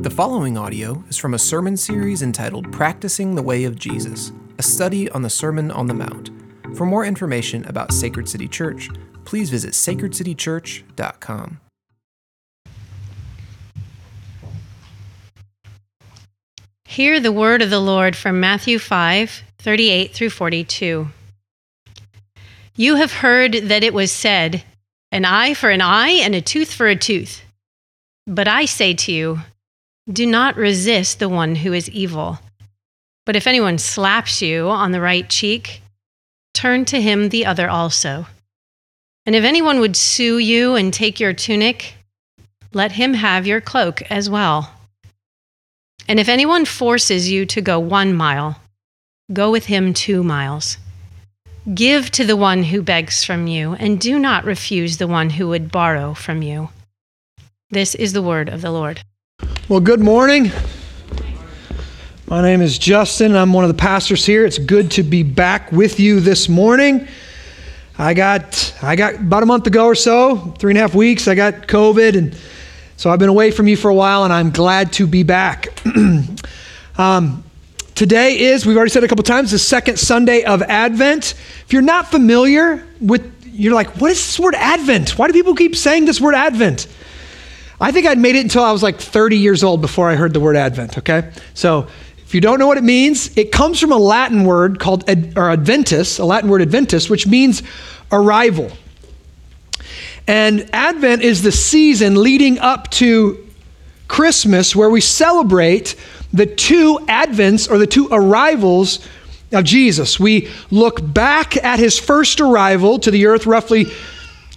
The following audio is from a sermon series entitled Practicing the Way of Jesus, a study on the Sermon on the Mount. For more information about Sacred City Church, please visit sacredcitychurch.com. Hear the word of the Lord from Matthew 5 38 through 42. You have heard that it was said, An eye for an eye and a tooth for a tooth. But I say to you, do not resist the one who is evil. But if anyone slaps you on the right cheek, turn to him the other also. And if anyone would sue you and take your tunic, let him have your cloak as well. And if anyone forces you to go one mile, go with him two miles. Give to the one who begs from you, and do not refuse the one who would borrow from you. This is the word of the Lord. Well, good morning. My name is Justin. I'm one of the pastors here. It's good to be back with you this morning. I got I got about a month ago or so, three and a half weeks. I got COVID, and so I've been away from you for a while, and I'm glad to be back. um, today is we've already said a couple times the second Sunday of Advent. If you're not familiar with, you're like, what is this word Advent? Why do people keep saying this word Advent? I think I'd made it until I was like 30 years old before I heard the word Advent, okay? So if you don't know what it means, it comes from a Latin word called ad, or Adventus, a Latin word Adventus, which means arrival. And Advent is the season leading up to Christmas where we celebrate the two advents or the two arrivals of Jesus. We look back at his first arrival to the earth roughly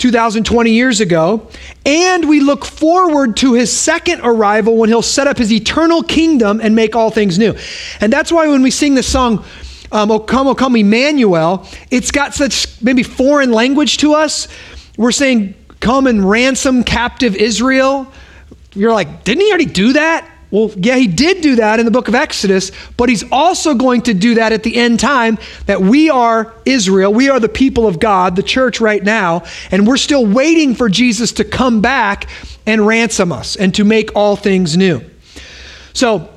2020 years ago. And we look forward to his second arrival when he'll set up his eternal kingdom and make all things new. And that's why when we sing the song, um, O come, O come, Emmanuel, it's got such maybe foreign language to us. We're saying, Come and ransom captive Israel. You're like, didn't he already do that? Well, yeah, he did do that in the book of Exodus, but he's also going to do that at the end time that we are Israel. We are the people of God, the church right now, and we're still waiting for Jesus to come back and ransom us and to make all things new. So,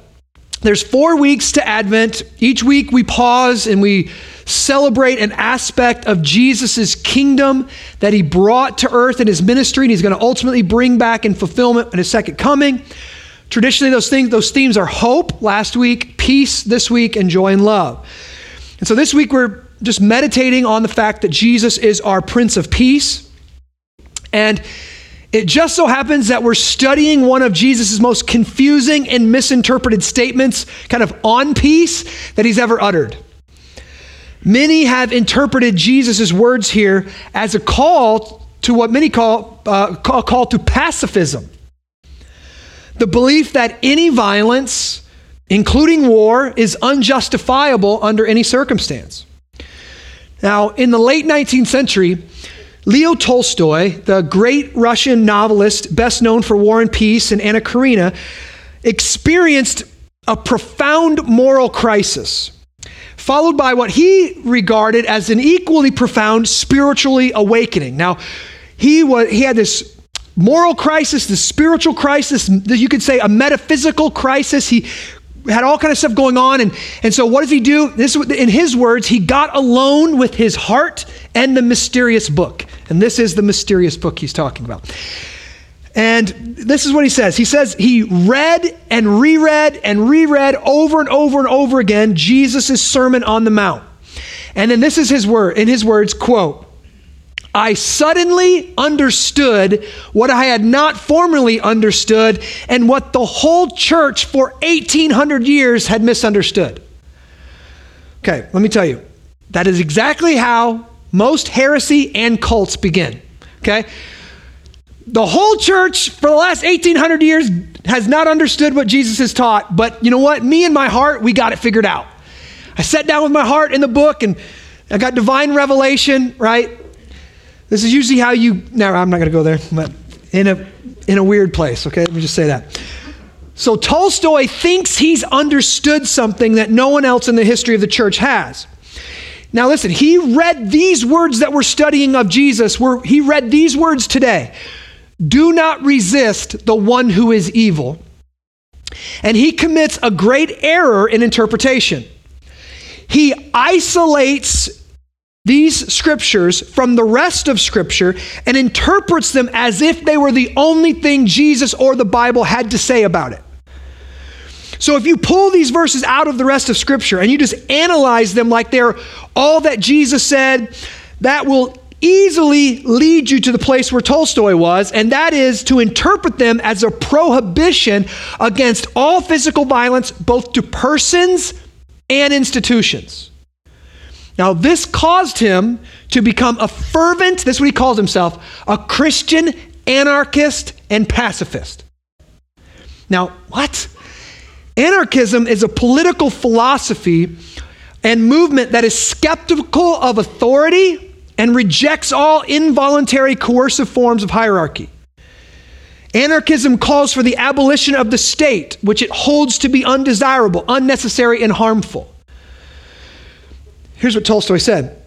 there's four weeks to Advent. Each week we pause and we celebrate an aspect of Jesus' kingdom that he brought to earth in his ministry, and he's going to ultimately bring back in fulfillment in his second coming. Traditionally, those things, those themes are hope last week, peace this week, and joy and love. And so this week we're just meditating on the fact that Jesus is our Prince of Peace. And it just so happens that we're studying one of Jesus' most confusing and misinterpreted statements, kind of on peace, that he's ever uttered. Many have interpreted Jesus' words here as a call to what many call uh, a call to pacifism. The belief that any violence, including war, is unjustifiable under any circumstance. Now, in the late 19th century, Leo Tolstoy, the great Russian novelist best known for War and Peace and Anna Karenina, experienced a profound moral crisis, followed by what he regarded as an equally profound spiritually awakening. Now, he was he had this moral crisis, the spiritual crisis, you could say a metaphysical crisis. He had all kind of stuff going on. And, and so what does he do? This, in his words, he got alone with his heart and the mysterious book. And this is the mysterious book he's talking about. And this is what he says. He says he read and reread and reread over and over and over again Jesus' Sermon on the Mount. And then this is his word, in his words, quote, I suddenly understood what I had not formerly understood and what the whole church for 1800 years had misunderstood. Okay, let me tell you. That is exactly how most heresy and cults begin. Okay? The whole church for the last 1800 years has not understood what Jesus has taught, but you know what? Me and my heart, we got it figured out. I sat down with my heart in the book and I got divine revelation, right? This is usually how you, Now, I'm not going to go there, but in a, in a weird place, okay? Let me just say that. So Tolstoy thinks he's understood something that no one else in the history of the church has. Now, listen, he read these words that we're studying of Jesus. Where he read these words today Do not resist the one who is evil. and he commits a great error in interpretation. He isolates these scriptures from the rest of scripture and interprets them as if they were the only thing Jesus or the Bible had to say about it. So if you pull these verses out of the rest of scripture and you just analyze them like they're all that Jesus said, that will easily lead you to the place where Tolstoy was, and that is to interpret them as a prohibition against all physical violence, both to persons and institutions. Now, this caused him to become a fervent, this is what he calls himself, a Christian anarchist and pacifist. Now, what? Anarchism is a political philosophy and movement that is skeptical of authority and rejects all involuntary coercive forms of hierarchy. Anarchism calls for the abolition of the state, which it holds to be undesirable, unnecessary, and harmful. Here's what Tolstoy said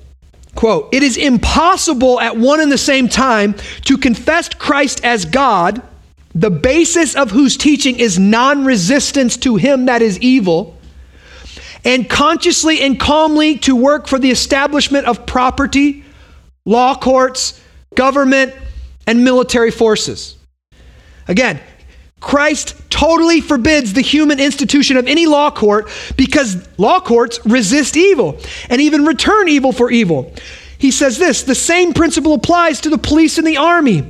quote, It is impossible at one and the same time to confess Christ as God, the basis of whose teaching is non resistance to him that is evil, and consciously and calmly to work for the establishment of property, law courts, government, and military forces. Again, Christ totally forbids the human institution of any law court because law courts resist evil and even return evil for evil. He says this the same principle applies to the police and the army.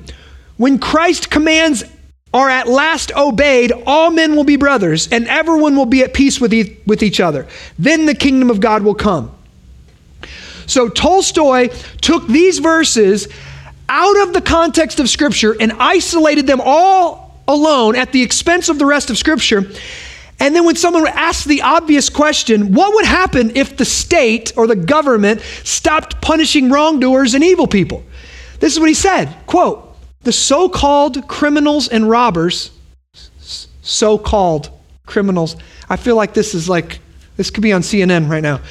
When Christ commands are at last obeyed, all men will be brothers, and everyone will be at peace with, e- with each other. Then the kingdom of God will come. So Tolstoy took these verses out of the context of Scripture and isolated them all alone at the expense of the rest of Scripture. And then when someone asked the obvious question, what would happen if the state or the government stopped punishing wrongdoers and evil people? This is what he said, quote, the so-called criminals and robbers, so-called criminals. I feel like this is like this could be on CNN right now.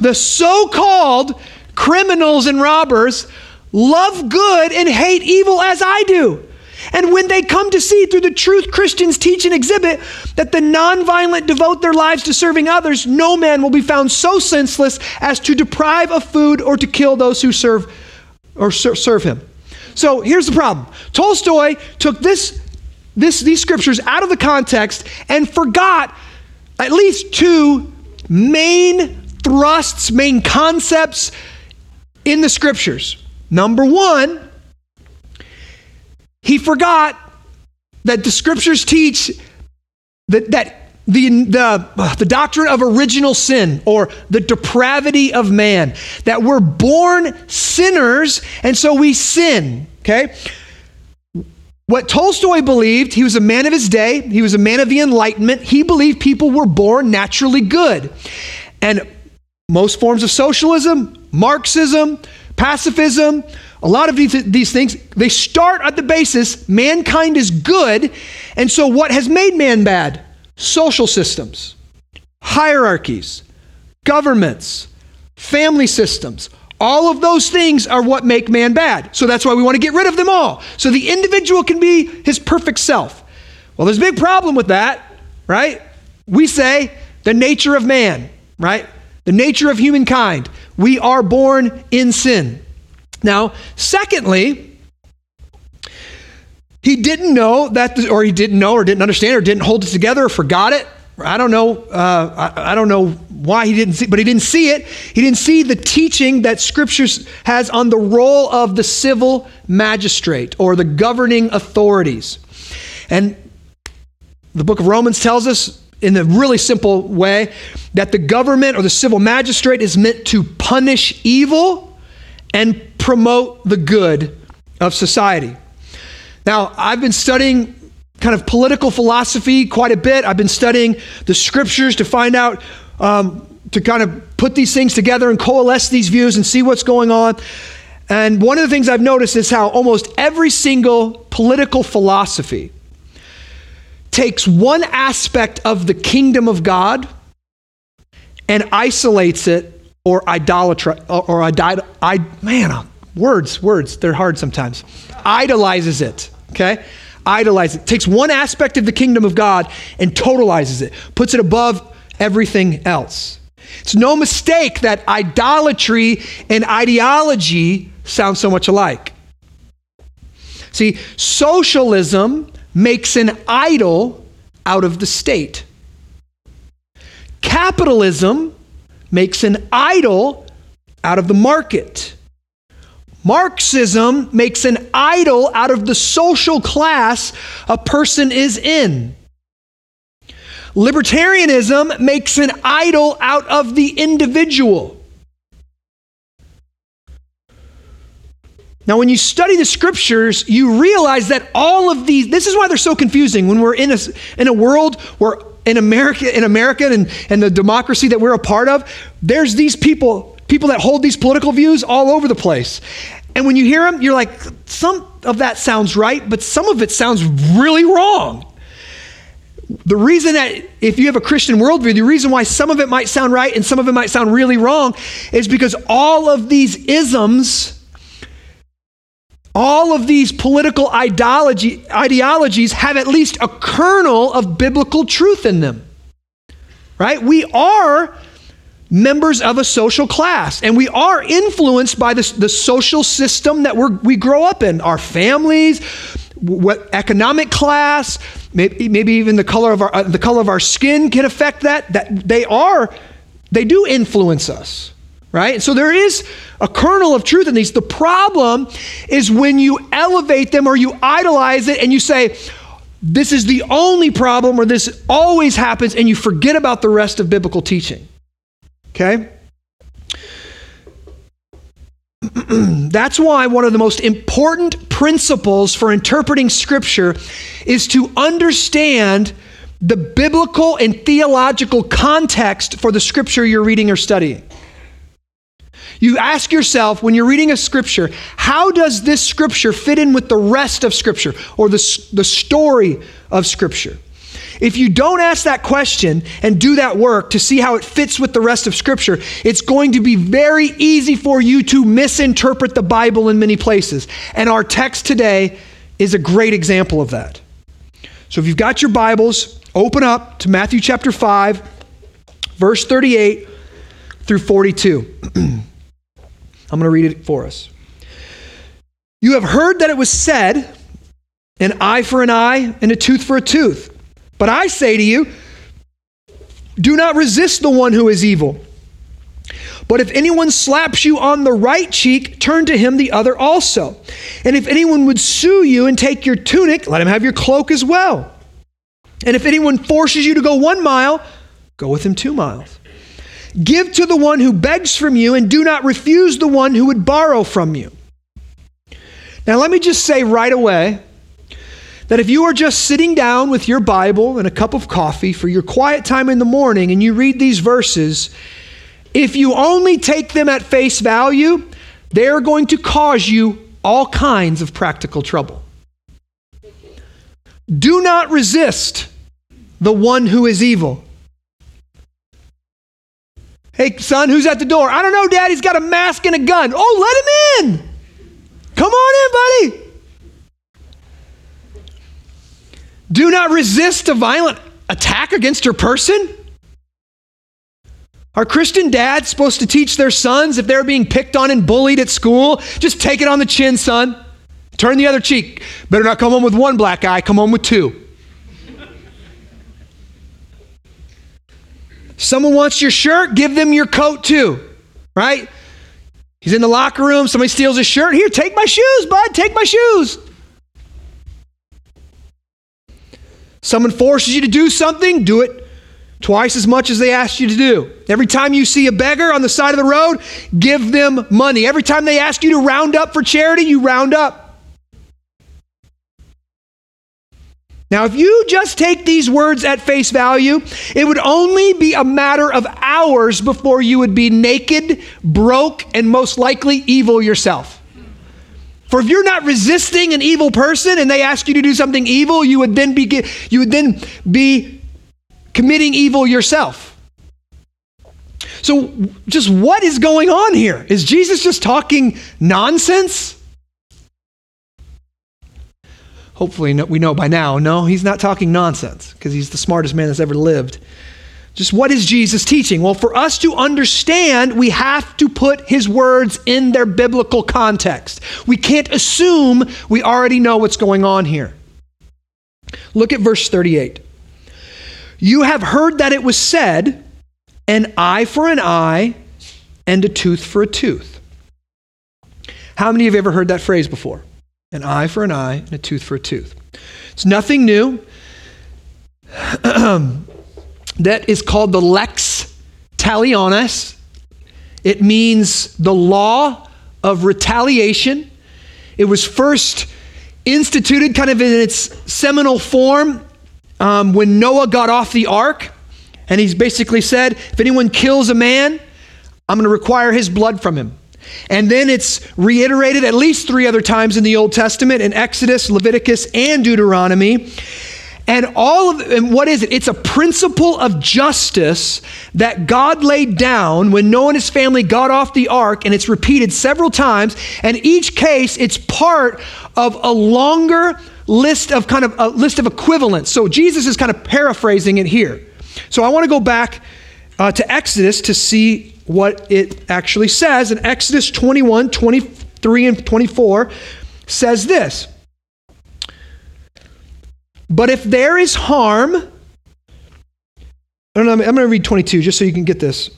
The so-called criminals and robbers love good and hate evil as I do. And when they come to see through the truth Christians teach and exhibit that the nonviolent devote their lives to serving others, no man will be found so senseless as to deprive of food or to kill those who serve or serve him. So here's the problem. Tolstoy took this, this, these scriptures out of the context and forgot at least two main thrusts, main concepts in the scriptures. Number one, he forgot that the scriptures teach that, that the, the, uh, the doctrine of original sin or the depravity of man, that we're born sinners and so we sin, okay? What Tolstoy believed, he was a man of his day, he was a man of the Enlightenment, he believed people were born naturally good. And most forms of socialism, Marxism, pacifism, a lot of these, these things, they start at the basis mankind is good. And so, what has made man bad? Social systems, hierarchies, governments, family systems. All of those things are what make man bad. So that's why we want to get rid of them all. So the individual can be his perfect self. Well, there's a big problem with that, right? We say the nature of man, right? The nature of humankind. We are born in sin. Now, secondly, he didn't know that, or he didn't know, or didn't understand, or didn't hold it together, or forgot it. I don't know. Uh, I, I, don't know why he didn't see, but he didn't see it. He didn't see the teaching that Scripture has on the role of the civil magistrate or the governing authorities. And the book of Romans tells us in a really simple way that the government or the civil magistrate is meant to punish evil and promote the good of society. Now, I've been studying kind of political philosophy quite a bit. I've been studying the scriptures to find out, um, to kind of put these things together and coalesce these views and see what's going on. And one of the things I've noticed is how almost every single political philosophy takes one aspect of the kingdom of God and isolates it or idolatry or, or idol, I, man, uh, words, words, they're hard sometimes. Idolizes it, okay? idolizes it, takes one aspect of the kingdom of God and totalizes it, puts it above everything else. It's no mistake that idolatry and ideology sound so much alike. See, socialism makes an idol out of the state. Capitalism makes an idol out of the market. Marxism makes an idol out of the social class a person is in. Libertarianism makes an idol out of the individual. Now, when you study the scriptures, you realize that all of these, this is why they're so confusing when we're in a, in a world where in America, in America and, and the democracy that we're a part of, there's these people, people that hold these political views all over the place. And when you hear them, you're like, some of that sounds right, but some of it sounds really wrong. The reason that if you have a Christian worldview, the reason why some of it might sound right and some of it might sound really wrong is because all of these isms, all of these political ideology, ideologies have at least a kernel of biblical truth in them. Right? We are members of a social class and we are influenced by the, the social system that we we grow up in, our families, what economic class, maybe, maybe even the color of our uh, the color of our skin can affect that. That they are, they do influence us, right? So there is a kernel of truth in these. The problem is when you elevate them or you idolize it and you say, "This is the only problem," or "This always happens," and you forget about the rest of biblical teaching. Okay. That's why one of the most important principles for interpreting Scripture is to understand the biblical and theological context for the Scripture you're reading or studying. You ask yourself when you're reading a Scripture, how does this Scripture fit in with the rest of Scripture or the, the story of Scripture? If you don't ask that question and do that work to see how it fits with the rest of Scripture, it's going to be very easy for you to misinterpret the Bible in many places. And our text today is a great example of that. So if you've got your Bibles, open up to Matthew chapter 5, verse 38 through 42. I'm going to read it for us. You have heard that it was said, an eye for an eye and a tooth for a tooth. But I say to you, do not resist the one who is evil. But if anyone slaps you on the right cheek, turn to him the other also. And if anyone would sue you and take your tunic, let him have your cloak as well. And if anyone forces you to go one mile, go with him two miles. Give to the one who begs from you, and do not refuse the one who would borrow from you. Now, let me just say right away that if you are just sitting down with your Bible and a cup of coffee for your quiet time in the morning and you read these verses, if you only take them at face value, they are going to cause you all kinds of practical trouble. Do not resist the one who is evil. Hey, son, who's at the door? I don't know, Dad. He's got a mask and a gun. Oh, let him in. Come on in, buddy. Do not resist a violent attack against your person. Are Christian dads supposed to teach their sons if they're being picked on and bullied at school? Just take it on the chin, son. Turn the other cheek. Better not come home with one black eye, come home with two. Someone wants your shirt, give them your coat too, right? He's in the locker room, somebody steals his shirt. Here, take my shoes, bud, take my shoes. Someone forces you to do something, do it twice as much as they asked you to do. Every time you see a beggar on the side of the road, give them money. Every time they ask you to round up for charity, you round up. Now, if you just take these words at face value, it would only be a matter of hours before you would be naked, broke, and most likely evil yourself. For if you're not resisting an evil person and they ask you to do something evil, you would then be, you would then be committing evil yourself. So, just what is going on here? Is Jesus just talking nonsense? Hopefully we know by now. No, he's not talking nonsense because he's the smartest man that's ever lived. Just what is Jesus teaching? Well, for us to understand, we have to put his words in their biblical context. We can't assume we already know what's going on here. Look at verse 38. You have heard that it was said, an eye for an eye and a tooth for a tooth. How many of you have ever heard that phrase before? An eye for an eye and a tooth for a tooth. It's nothing new. that is called the lex talionis. It means the law of retaliation. It was first instituted kind of in its seminal form um, when Noah got off the ark. And he's basically said, if anyone kills a man, I'm going to require his blood from him. And then it's reiterated at least three other times in the Old Testament in Exodus, Leviticus, and Deuteronomy. And all of and what is it? It's a principle of justice that God laid down when Noah and his family got off the ark, and it's repeated several times. And each case, it's part of a longer list of kind of a list of equivalents. So Jesus is kind of paraphrasing it here. So I want to go back uh, to Exodus to see what it actually says. in Exodus 21, 23, and 24 says this. But if there is harm, I I'm going to read 22 just so you can get this.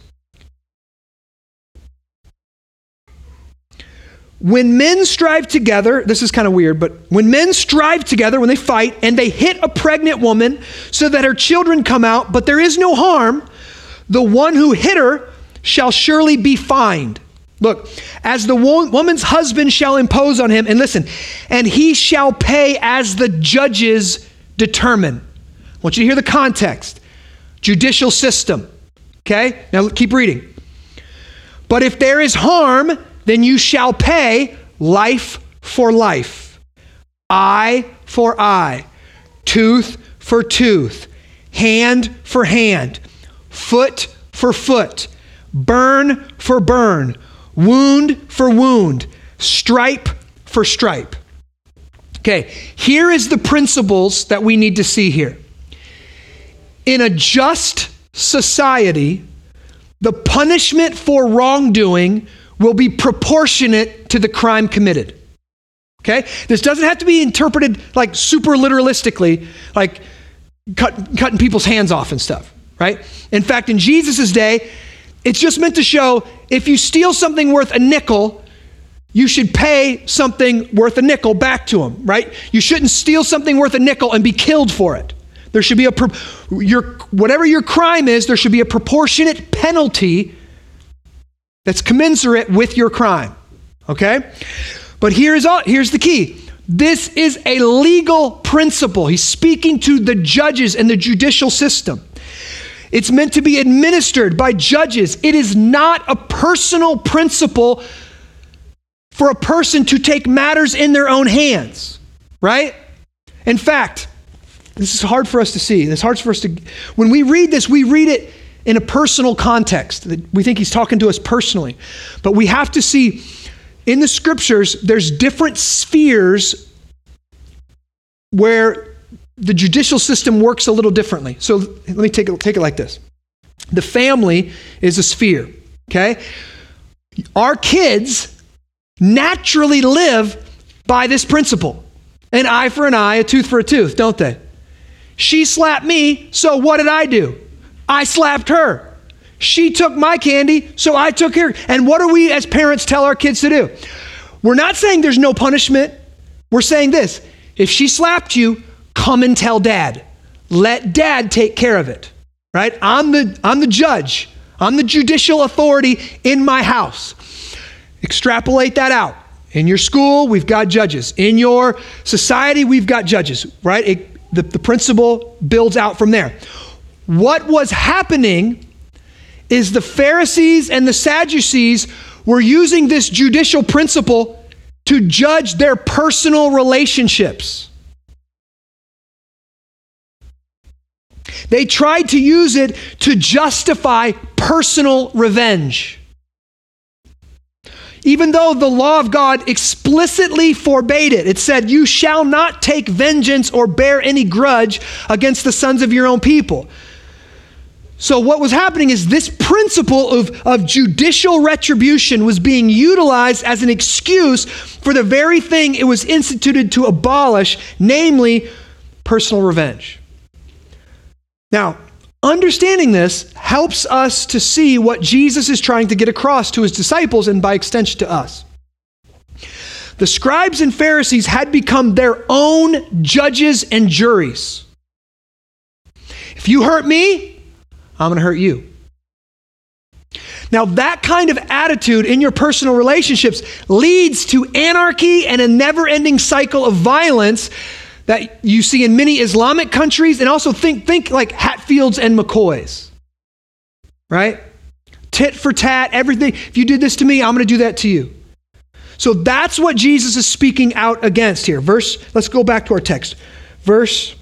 When men strive together, this is kind of weird, but when men strive together, when they fight, and they hit a pregnant woman so that her children come out, but there is no harm, the one who hit her shall surely be fined. Look, as the woman's husband shall impose on him, and listen, and he shall pay as the judges determine. I want you to hear the context judicial system. Okay? Now keep reading. But if there is harm, then you shall pay life for life, eye for eye, tooth for tooth, hand for hand, foot for foot, burn for burn, wound for wound, stripe for stripe. Okay, here is the principles that we need to see here. In a just society, the punishment for wrongdoing will be proportionate to the crime committed. Okay? This doesn't have to be interpreted like super literalistically, like cut, cutting people's hands off and stuff, right? In fact, in Jesus' day, it's just meant to show if you steal something worth a nickel, you should pay something worth a nickel back to him, right? You shouldn't steal something worth a nickel and be killed for it. There should be a your whatever your crime is, there should be a proportionate penalty that's commensurate with your crime. Okay? But here's all, here's the key. This is a legal principle. He's speaking to the judges and the judicial system. It's meant to be administered by judges. It is not a personal principle for a person to take matters in their own hands, right? In fact, this is hard for us to see. It's hard for us to, when we read this, we read it in a personal context. We think he's talking to us personally. But we have to see in the scriptures, there's different spheres where the judicial system works a little differently. So let me take it, take it like this the family is a sphere, okay? Our kids naturally live by this principle an eye for an eye, a tooth for a tooth, don't they? She slapped me, so what did I do? I slapped her. She took my candy, so I took her. And what do we as parents tell our kids to do? We're not saying there's no punishment. We're saying this if she slapped you, come and tell dad. Let dad take care of it. Right? I'm the, I'm the judge, I'm the judicial authority in my house. Extrapolate that out. In your school, we've got judges. In your society, we've got judges, right? It, the, the principle builds out from there. What was happening is the Pharisees and the Sadducees were using this judicial principle to judge their personal relationships. They tried to use it to justify personal revenge. even though the law of God explicitly forbade it. It said, You shall not take vengeance or bear any grudge against the sons of your own people. So, what was happening is this principle of, of judicial retribution was being utilized as an excuse for the very thing it was instituted to abolish, namely personal revenge. Now, understanding this helps us to see what Jesus is trying to get across to his disciples and by extension to us. The scribes and Pharisees had become their own judges and juries. If you hurt me, I'm going to hurt you. Now, that kind of attitude in your personal relationships leads to anarchy and a never ending cycle of violence that you see in many Islamic countries. And also think, think like Hatfields and McCoys, right? Tit for tat, everything. If you did this to me, I'm going to do that to you. So that's what Jesus is speaking out against here. Verse, let's go back to our text. Verse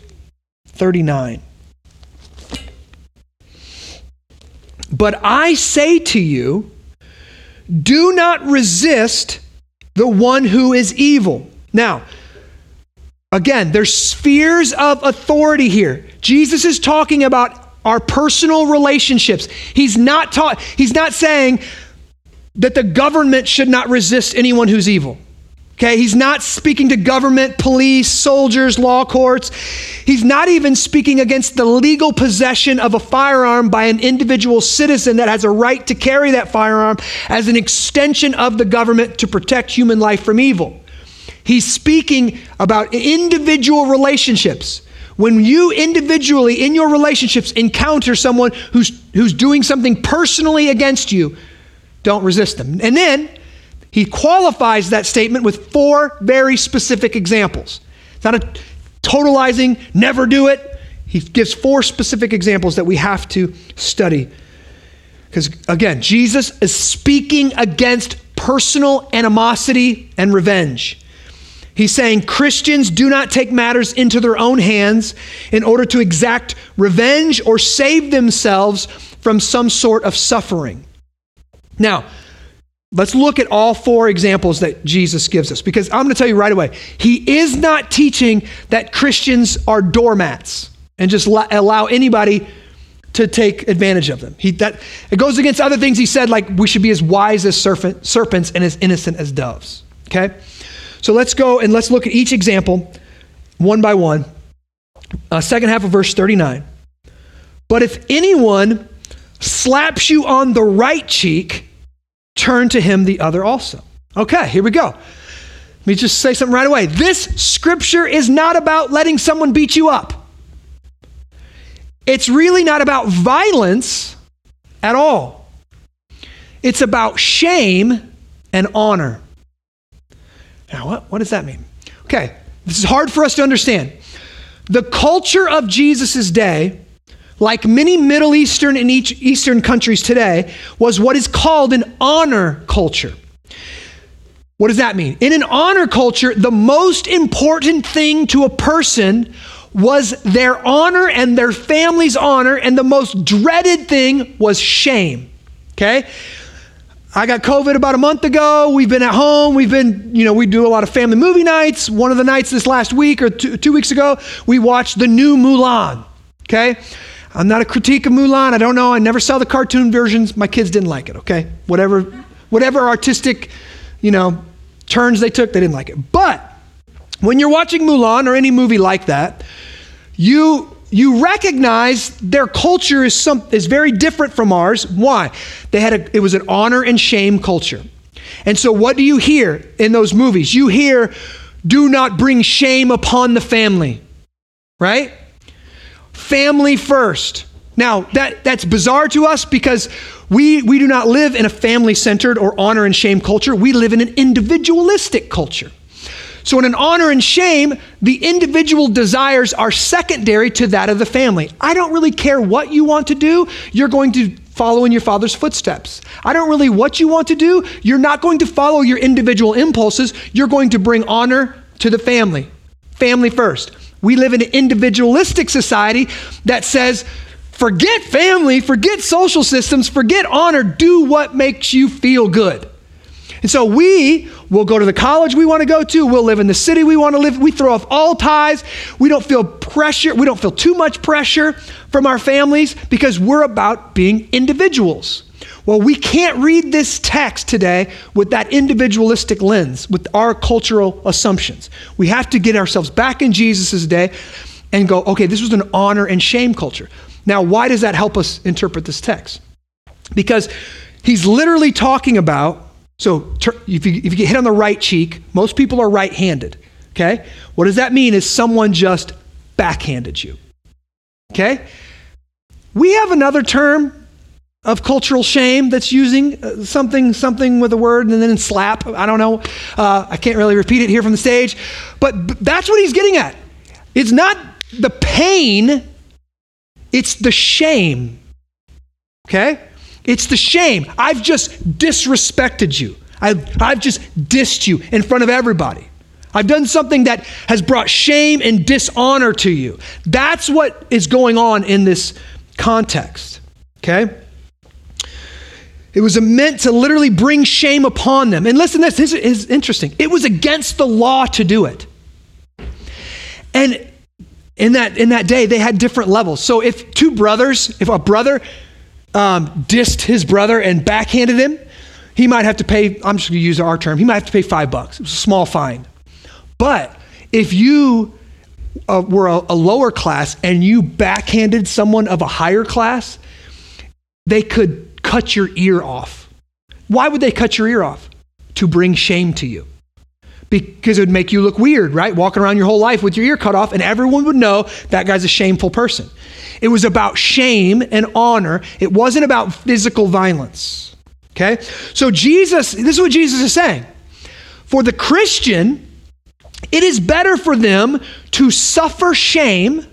39. But I say to you, do not resist the one who is evil. Now, again, there's spheres of authority here. Jesus is talking about our personal relationships. He's not ta- he's not saying that the government should not resist anyone who's evil. Okay, he's not speaking to government, police, soldiers, law courts. He's not even speaking against the legal possession of a firearm by an individual citizen that has a right to carry that firearm as an extension of the government to protect human life from evil. He's speaking about individual relationships. When you individually in your relationships encounter someone who's, who's doing something personally against you, don't resist them. And then, he qualifies that statement with four very specific examples. It's not a totalizing, never do it. He gives four specific examples that we have to study. Because again, Jesus is speaking against personal animosity and revenge. He's saying Christians do not take matters into their own hands in order to exact revenge or save themselves from some sort of suffering. Now, Let's look at all four examples that Jesus gives us because I'm going to tell you right away. He is not teaching that Christians are doormats and just allow anybody to take advantage of them. He, that, it goes against other things he said, like we should be as wise as serpent, serpents and as innocent as doves. Okay? So let's go and let's look at each example one by one. Uh, second half of verse 39. But if anyone slaps you on the right cheek, turn to him the other also. Okay, here we go. Let me just say something right away. This scripture is not about letting someone beat you up. It's really not about violence at all. It's about shame and honor. Now, what, what does that mean? Okay, this is hard for us to understand. The culture of Jesus' day like many Middle Eastern and Eastern countries today, was what is called an honor culture. What does that mean? In an honor culture, the most important thing to a person was their honor and their family's honor, and the most dreaded thing was shame. Okay? I got COVID about a month ago. We've been at home. We've been, you know, we do a lot of family movie nights. One of the nights this last week or two, two weeks ago, we watched the new Mulan. Okay? I'm not a critique of Mulan. I don't know. I never saw the cartoon versions. My kids didn't like it, okay? Whatever, whatever artistic, you know, turns they took, they didn't like it. But when you're watching Mulan or any movie like that, you you recognize their culture is some is very different from ours. Why? They had a it was an honor and shame culture. And so what do you hear in those movies? You hear do not bring shame upon the family. Right? family first. Now, that, that's bizarre to us because we, we do not live in a family centered or honor and shame culture. We live in an individualistic culture. So, in an honor and shame, the individual desires are secondary to that of the family. I don't really care what you want to do, you're going to follow in your father's footsteps. I don't really what you want to do, you're not going to follow your individual impulses, you're going to bring honor to the family. Family first. We live in an individualistic society that says, forget family, forget social systems, forget honor, do what makes you feel good. And so we will go to the college we want to go to. We'll live in the city we want to live. We throw off all ties. We don't feel pressure. We don't feel too much pressure from our families because we're about being individuals. Well, we can't read this text today with that individualistic lens, with our cultural assumptions. We have to get ourselves back in Jesus' day and go, okay, this was an honor and shame culture. Now, why does that help us interpret this text? Because he's literally talking about, so if you, if you get hit on the right cheek, most people are right handed. Okay? What does that mean is someone just backhanded you. Okay? We have another term of cultural shame that's using uh, something something with a word and then slap i don't know uh, i can't really repeat it here from the stage but that's what he's getting at it's not the pain it's the shame okay it's the shame i've just disrespected you i've, I've just dissed you in front of everybody I've done something that has brought shame and dishonor to you. That's what is going on in this context. Okay? It was meant to literally bring shame upon them. And listen, this, this is interesting. It was against the law to do it. And in that, in that day, they had different levels. So if two brothers, if a brother um, dissed his brother and backhanded him, he might have to pay, I'm just going to use our term, he might have to pay five bucks. It was a small fine. But if you uh, were a, a lower class and you backhanded someone of a higher class, they could cut your ear off. Why would they cut your ear off? To bring shame to you. Because it would make you look weird, right? Walking around your whole life with your ear cut off, and everyone would know that guy's a shameful person. It was about shame and honor, it wasn't about physical violence. Okay? So, Jesus, this is what Jesus is saying. For the Christian, it is better for them to suffer shame,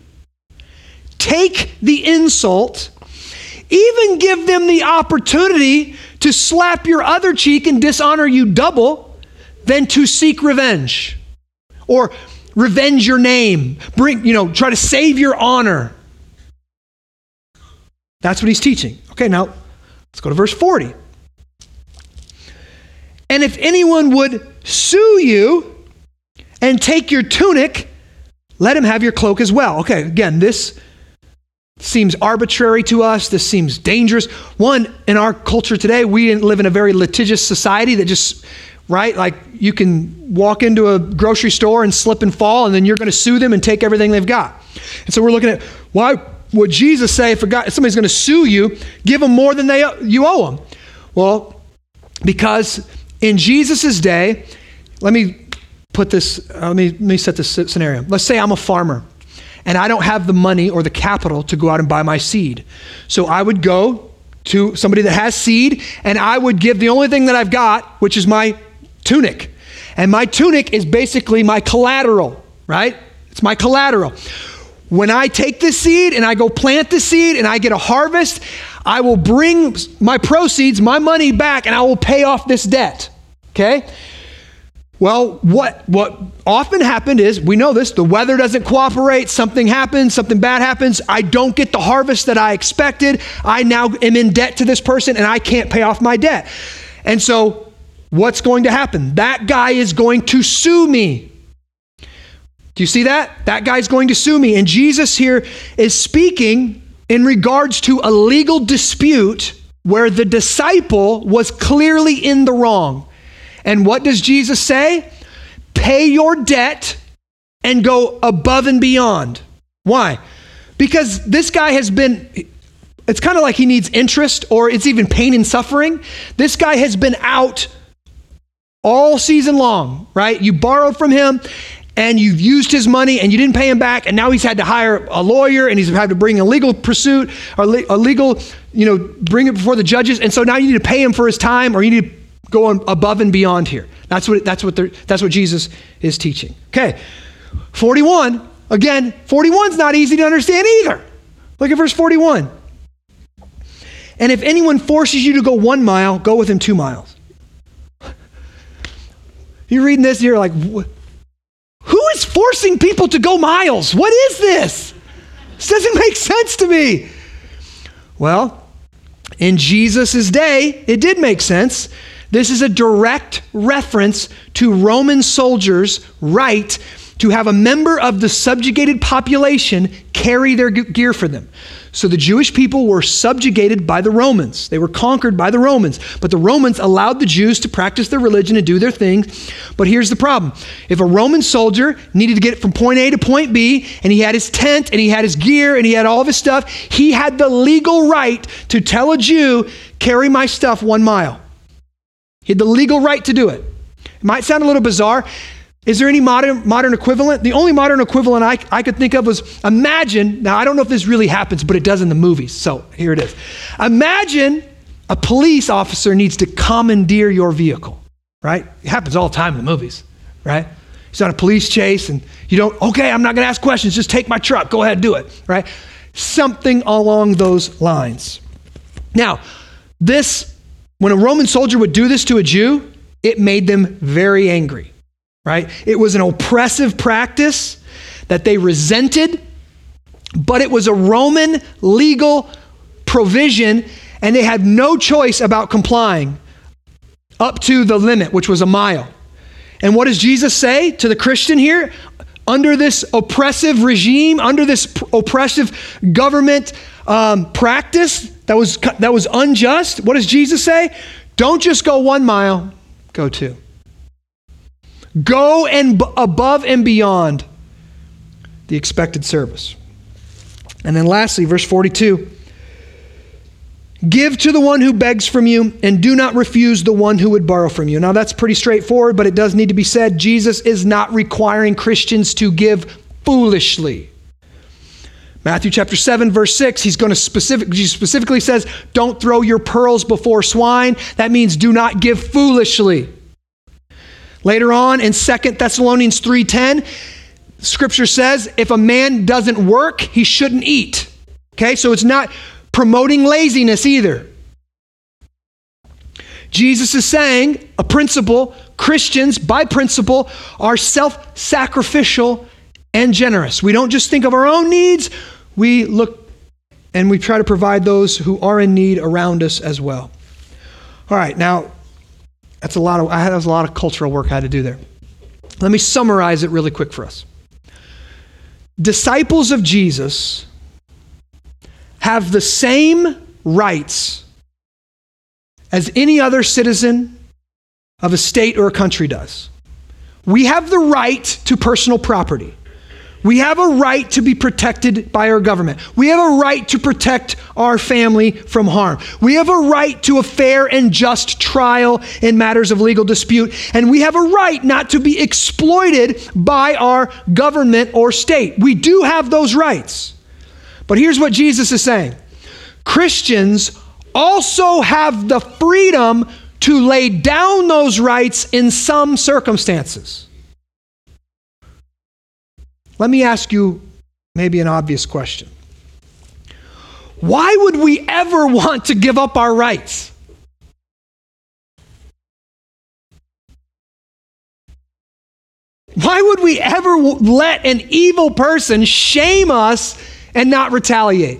take the insult, even give them the opportunity to slap your other cheek and dishonor you double than to seek revenge or revenge your name. Bring, you know, try to save your honor. That's what he's teaching. Okay, now let's go to verse 40. And if anyone would sue you and take your tunic, let him have your cloak as well. Okay, again, this seems arbitrary to us. This seems dangerous. One, in our culture today, we live in a very litigious society that just, right? Like you can walk into a grocery store and slip and fall, and then you're going to sue them and take everything they've got. And so we're looking at why would Jesus say if, God, if somebody's going to sue you, give them more than they, you owe them? Well, because in Jesus' day, let me put this, uh, let, me, let me set this scenario. Let's say I'm a farmer and I don't have the money or the capital to go out and buy my seed. So I would go to somebody that has seed and I would give the only thing that I've got, which is my tunic. And my tunic is basically my collateral, right? It's my collateral. When I take this seed and I go plant the seed and I get a harvest, I will bring my proceeds, my money back, and I will pay off this debt. Okay? Well, what, what often happened is, we know this, the weather doesn't cooperate, something happens, something bad happens, I don't get the harvest that I expected, I now am in debt to this person and I can't pay off my debt. And so, what's going to happen? That guy is going to sue me. Do you see that? That guy's going to sue me. And Jesus here is speaking in regards to a legal dispute where the disciple was clearly in the wrong. And what does Jesus say? Pay your debt and go above and beyond. Why? Because this guy has been, it's kind of like he needs interest or it's even pain and suffering. This guy has been out all season long, right? You borrowed from him and you've used his money and you didn't pay him back and now he's had to hire a lawyer and he's had to bring a legal pursuit or a legal you know bring it before the judges and so now you need to pay him for his time or you need to going above and beyond here. That's what, that's what, that's what Jesus is teaching. Okay, 41. Again, 41 is not easy to understand either. Look at verse 41. And if anyone forces you to go one mile, go with him two miles. You're reading this, you're like, who is forcing people to go miles? What is this? This doesn't make sense to me. Well, in Jesus' day, it did make sense This is a direct reference to Roman soldiers' right to have a member of the subjugated population carry their gear for them. So the Jewish people were subjugated by the Romans. They were conquered by the Romans. But the Romans allowed the Jews to practice their religion and do their things. But here's the problem if a Roman soldier needed to get from point A to point B, and he had his tent, and he had his gear, and he had all of his stuff, he had the legal right to tell a Jew, carry my stuff one mile. He had the legal right to do it. It might sound a little bizarre. Is there any modern, modern equivalent? The only modern equivalent I, I could think of was imagine, now I don't know if this really happens, but it does in the movies. So here it is. Imagine a police officer needs to commandeer your vehicle, right? It happens all the time in the movies, right? He's on a police chase and you don't, okay, I'm not going to ask questions, just take my truck, go ahead, do it, right? Something along those lines. Now, this, when a Roman soldier would do this to a Jew, it made them very angry right? It was an oppressive practice that they resented, but it was a Roman legal provision, and they had no choice about complying up to the limit, which was a mile. And what does Jesus say to the Christian here? Under this oppressive regime, under this oppressive government um, practice that was, that was unjust, what does Jesus say? Don't just go one mile, go two. Go and b- above and beyond the expected service. And then lastly, verse 42 Give to the one who begs from you, and do not refuse the one who would borrow from you. Now, that's pretty straightforward, but it does need to be said. Jesus is not requiring Christians to give foolishly. Matthew chapter 7, verse 6, he's going to specific, he specifically says, Don't throw your pearls before swine. That means do not give foolishly. Later on in Second Thessalonians 3:10, scripture says if a man doesn't work, he shouldn't eat. Okay? So it's not promoting laziness either. Jesus is saying a principle, Christians by principle are self-sacrificial and generous. We don't just think of our own needs, we look and we try to provide those who are in need around us as well. All right, now that's a lot of, I had, a lot of cultural work I had to do there. Let me summarize it really quick for us. Disciples of Jesus have the same rights as any other citizen of a state or a country does. We have the right to personal property. We have a right to be protected by our government. We have a right to protect our family from harm. We have a right to a fair and just trial in matters of legal dispute. And we have a right not to be exploited by our government or state. We do have those rights. But here's what Jesus is saying Christians also have the freedom to lay down those rights in some circumstances. Let me ask you maybe an obvious question. Why would we ever want to give up our rights? Why would we ever let an evil person shame us and not retaliate?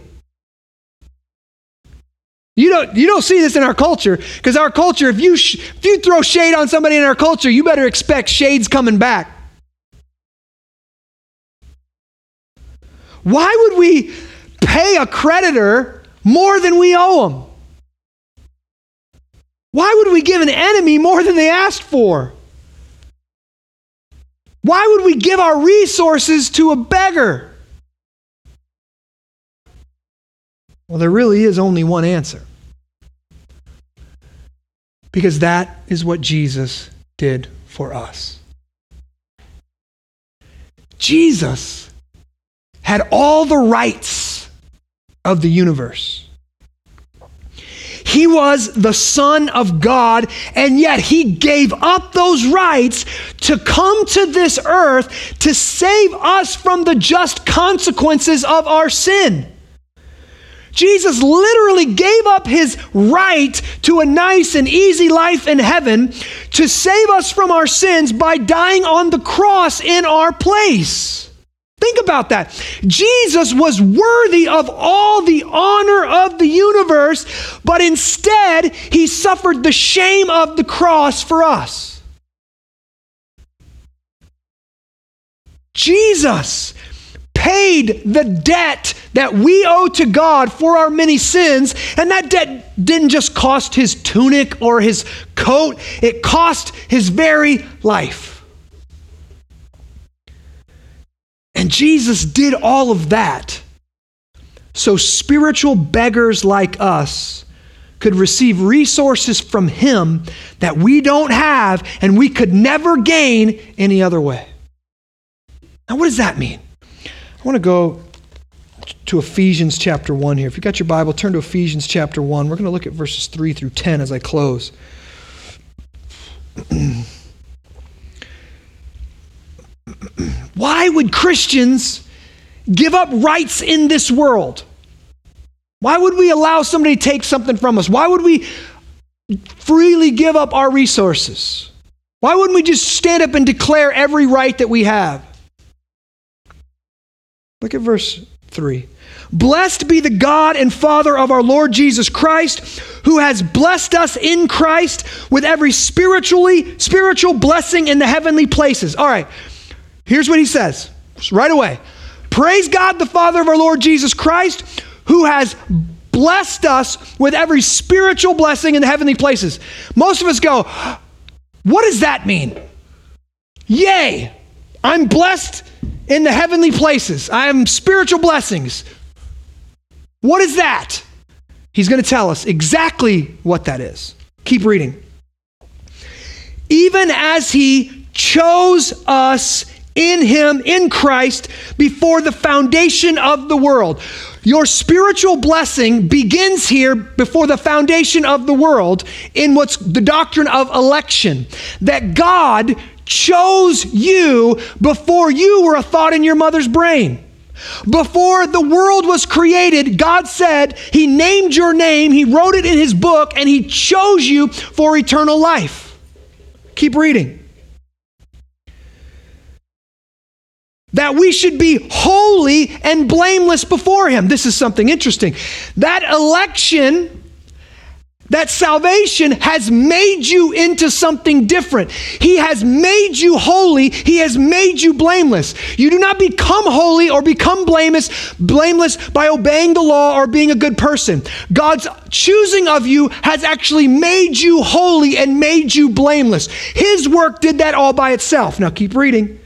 You don't, you don't see this in our culture because our culture, if you, sh- if you throw shade on somebody in our culture, you better expect shades coming back. Why would we pay a creditor more than we owe them? Why would we give an enemy more than they asked for? Why would we give our resources to a beggar? Well, there really is only one answer. Because that is what Jesus did for us. Jesus had all the rights of the universe. He was the Son of God, and yet He gave up those rights to come to this earth to save us from the just consequences of our sin. Jesus literally gave up his right to a nice and easy life in heaven to save us from our sins by dying on the cross in our place. Think about that. Jesus was worthy of all the honor of the universe, but instead, he suffered the shame of the cross for us. Jesus paid the debt that we owe to God for our many sins, and that debt didn't just cost his tunic or his coat, it cost his very life. And Jesus did all of that so spiritual beggars like us could receive resources from him that we don't have and we could never gain any other way. Now, what does that mean? I want to go to Ephesians chapter 1 here. If you got your Bible, turn to Ephesians chapter 1. We're going to look at verses 3 through 10 as I close. Why would Christians give up rights in this world? Why would we allow somebody to take something from us? Why would we freely give up our resources? Why wouldn't we just stand up and declare every right that we have? Look at verse 3. Blessed be the God and Father of our Lord Jesus Christ, who has blessed us in Christ with every spiritually spiritual blessing in the heavenly places. All right. Here's what he says. Right away. Praise God the Father of our Lord Jesus Christ, who has blessed us with every spiritual blessing in the heavenly places. Most of us go, What does that mean? Yay! I'm blessed in the heavenly places. I am spiritual blessings. What is that? He's going to tell us exactly what that is. Keep reading. Even as he chose us in him, in Christ, before the foundation of the world. Your spiritual blessing begins here before the foundation of the world in what's the doctrine of election. That God chose you before you were a thought in your mother's brain. Before the world was created, God said He named your name, He wrote it in His book, and He chose you for eternal life. Keep reading. That we should be holy and blameless before Him. This is something interesting. That election that salvation has made you into something different. He has made you holy. He has made you blameless. You do not become holy or become blameless, blameless by obeying the law or being a good person. God's choosing of you has actually made you holy and made you blameless. His work did that all by itself. Now keep reading.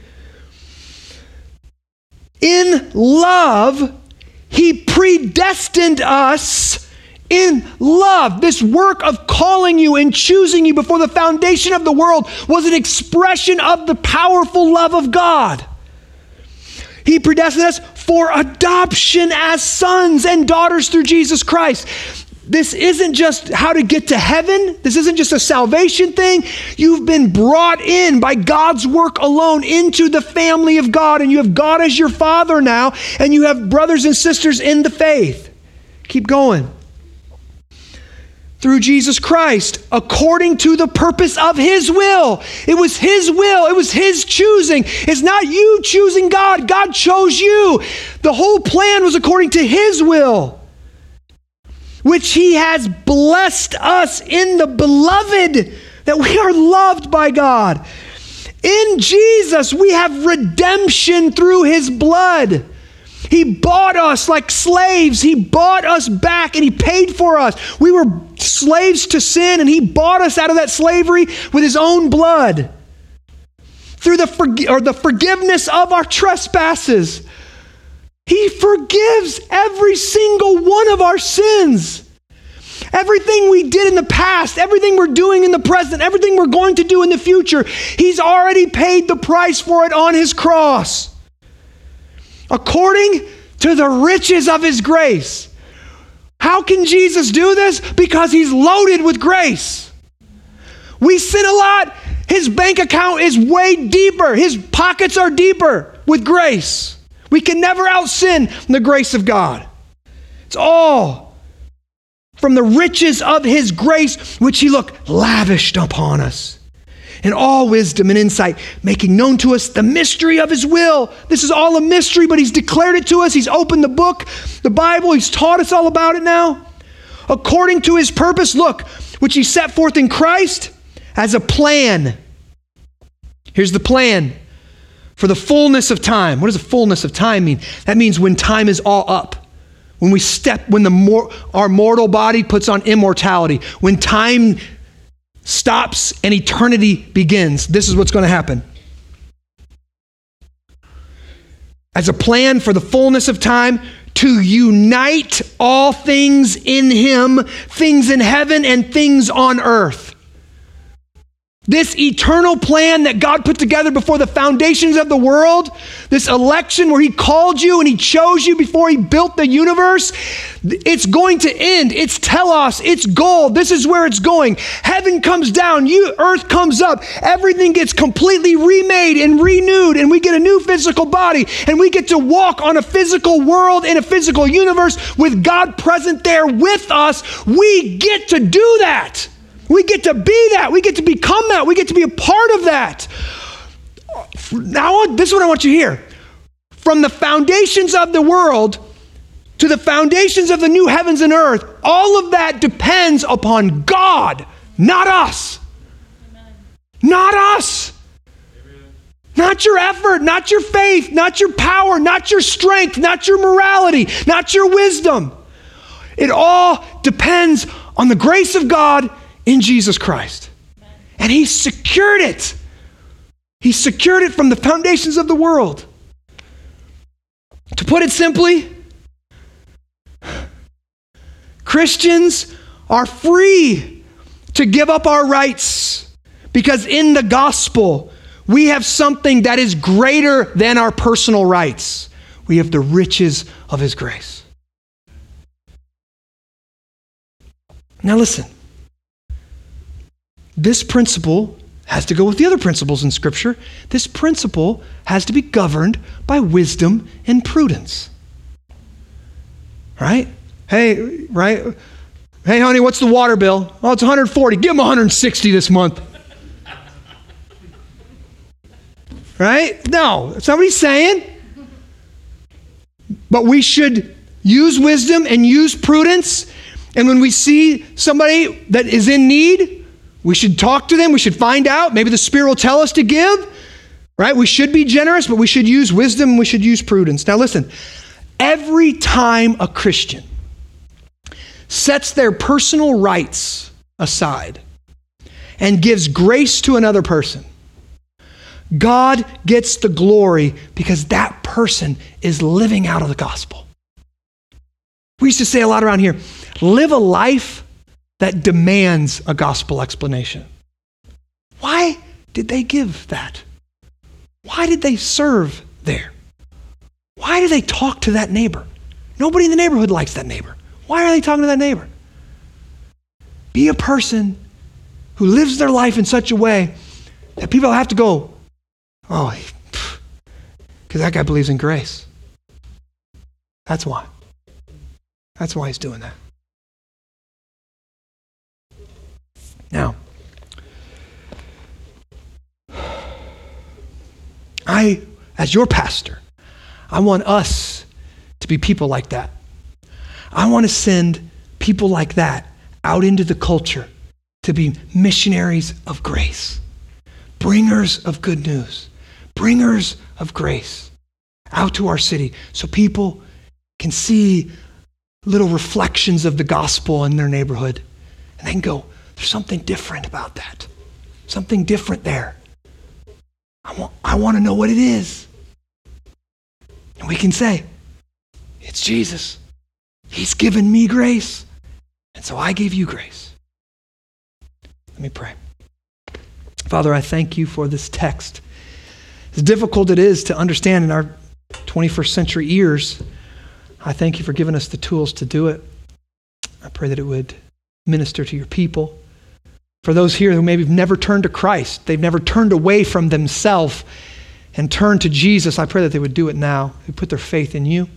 In love, he predestined us in love. This work of calling you and choosing you before the foundation of the world was an expression of the powerful love of God. He predestined us for adoption as sons and daughters through Jesus Christ. This isn't just how to get to heaven. This isn't just a salvation thing. You've been brought in by God's work alone into the family of God, and you have God as your father now, and you have brothers and sisters in the faith. Keep going through Jesus Christ according to the purpose of His will. It was His will, it was His choosing. It's not you choosing God, God chose you. The whole plan was according to His will, which He has blessed us in the beloved, that we are loved by God. In Jesus, we have redemption through His blood. He bought us like slaves. He bought us back and He paid for us. We were slaves to sin and He bought us out of that slavery with His own blood. Through the, forg- or the forgiveness of our trespasses, He forgives every single one of our sins. Everything we did in the past, everything we're doing in the present, everything we're going to do in the future, He's already paid the price for it on His cross according to the riches of his grace. How can Jesus do this? Because he's loaded with grace. We sin a lot. His bank account is way deeper. His pockets are deeper with grace. We can never out sin the grace of God. It's all from the riches of his grace, which he looked lavished upon us in all wisdom and insight, making known to us the mystery of his will. This is all a mystery, but he's declared it to us. He's opened the book, the Bible, he's taught us all about it now. according to his purpose, look, which he set forth in Christ as a plan. Here's the plan for the fullness of time. What does the fullness of time mean? That means when time is all up. When we step, when the mor- our mortal body puts on immortality, when time stops and eternity begins, this is what's going to happen. As a plan for the fullness of time, to unite all things in Him, things in heaven and things on earth. This eternal plan that God put together before the foundations of the world, this election where He called you and He chose you before He built the universe, it's going to end. It's telos, it's goal. This is where it's going. Heaven comes down, you, earth comes up. Everything gets completely remade and renewed, and we get a new physical body, and we get to walk on a physical world in a physical universe with God present there with us. We get to do that. We get to be that. We get to become that. We get to be a part of that. Now, this is what I want you to hear. From the foundations of the world to the foundations of the new heavens and earth, all of that depends upon God, not us. Not us. Not your effort, not your faith, not your power, not your strength, not your morality, not your wisdom. It all depends on the grace of God in Jesus Christ. And He secured it. He secured it from the foundations of the world. To put it simply, Christians are free to give up our rights because in the gospel, we have something that is greater than our personal rights. We have the riches of His grace. Now, listen. This principle has to go with the other principles in Scripture. This principle has to be governed by wisdom and prudence. Right? Hey, right? Hey, honey, what's the water bill? Oh, it's 140. Give him 160 this month. Right? No, that's not what he's saying. But we should use wisdom and use prudence. And when we see somebody that is in need, we should talk to them. We should find out. Maybe the Spirit will tell us to give, right? We should be generous, but we should use wisdom. We should use prudence. Now, listen every time a Christian sets their personal rights aside and gives grace to another person, God gets the glory because that person is living out of the gospel. We used to say a lot around here live a life that demands a gospel explanation. Why did they give that? Why did they serve there? Why do they talk to that neighbor? Nobody in the neighborhood likes that neighbor. Why are they talking to that neighbor? Be a person who lives their life in such a way that people have to go, oh, because that guy believes in grace. That's why. That's why he's doing that. Now, I, as your pastor, I want us to be people like that. I want to send people like that out into the culture to be missionaries of grace, bringers of good news, bringers of grace out to our city so people can see little reflections of the gospel in their neighborhood and they can go, there's something different about that. Something different there. I want, I want to know what it is. And we can say, it's Jesus. He's given me grace. And so I gave you grace. Let me pray. Father, I thank you for this text. As difficult it is to understand in our 21st century ears, I thank you for giving us the tools to do it. I pray that it would minister to your people. For those here who maybe have never turned to Christ, they've never turned away from themselves and turned to Jesus, I pray that they would do it now. They put their faith in you.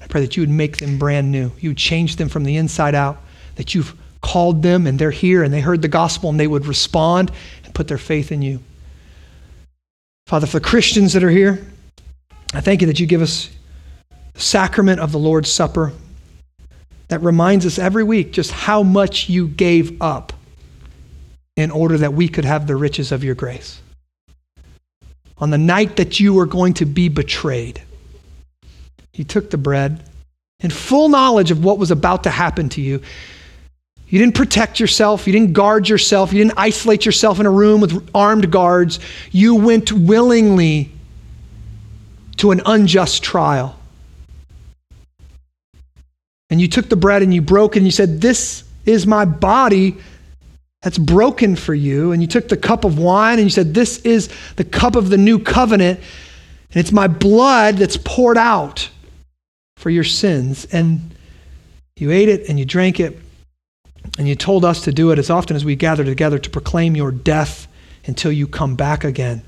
I pray that you would make them brand new. You would change them from the inside out, that you've called them and they're here and they heard the gospel and they would respond and put their faith in you. Father, for the Christians that are here, I thank you that you give us the sacrament of the Lord's Supper that reminds us every week just how much you gave up in order that we could have the riches of your grace. On the night that you were going to be betrayed, he took the bread in full knowledge of what was about to happen to you. You didn't protect yourself. You didn't guard yourself. You didn't isolate yourself in a room with armed guards. You went willingly to an unjust trial. And you took the bread and you broke it and you said, This is my body that's broken for you. And you took the cup of wine and you said, This is the cup of the new covenant. And it's my blood that's poured out for your sins. And you ate it and you drank it. And you told us to do it as often as we gather together to proclaim your death until you come back again.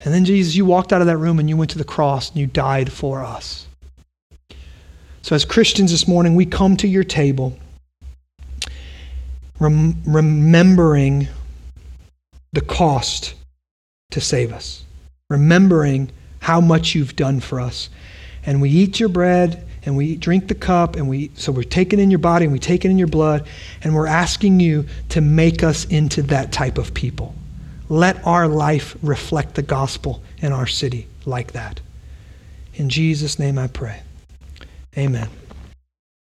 And then, Jesus, you walked out of that room and you went to the cross and you died for us. So, as Christians this morning, we come to your table rem- remembering the cost to save us, remembering how much you've done for us. And we eat your bread and we drink the cup and we so we're taking in your body and we take it in your blood and we're asking you to make us into that type of people. Let our life reflect the gospel in our city like that. In Jesus' name I pray. Amen.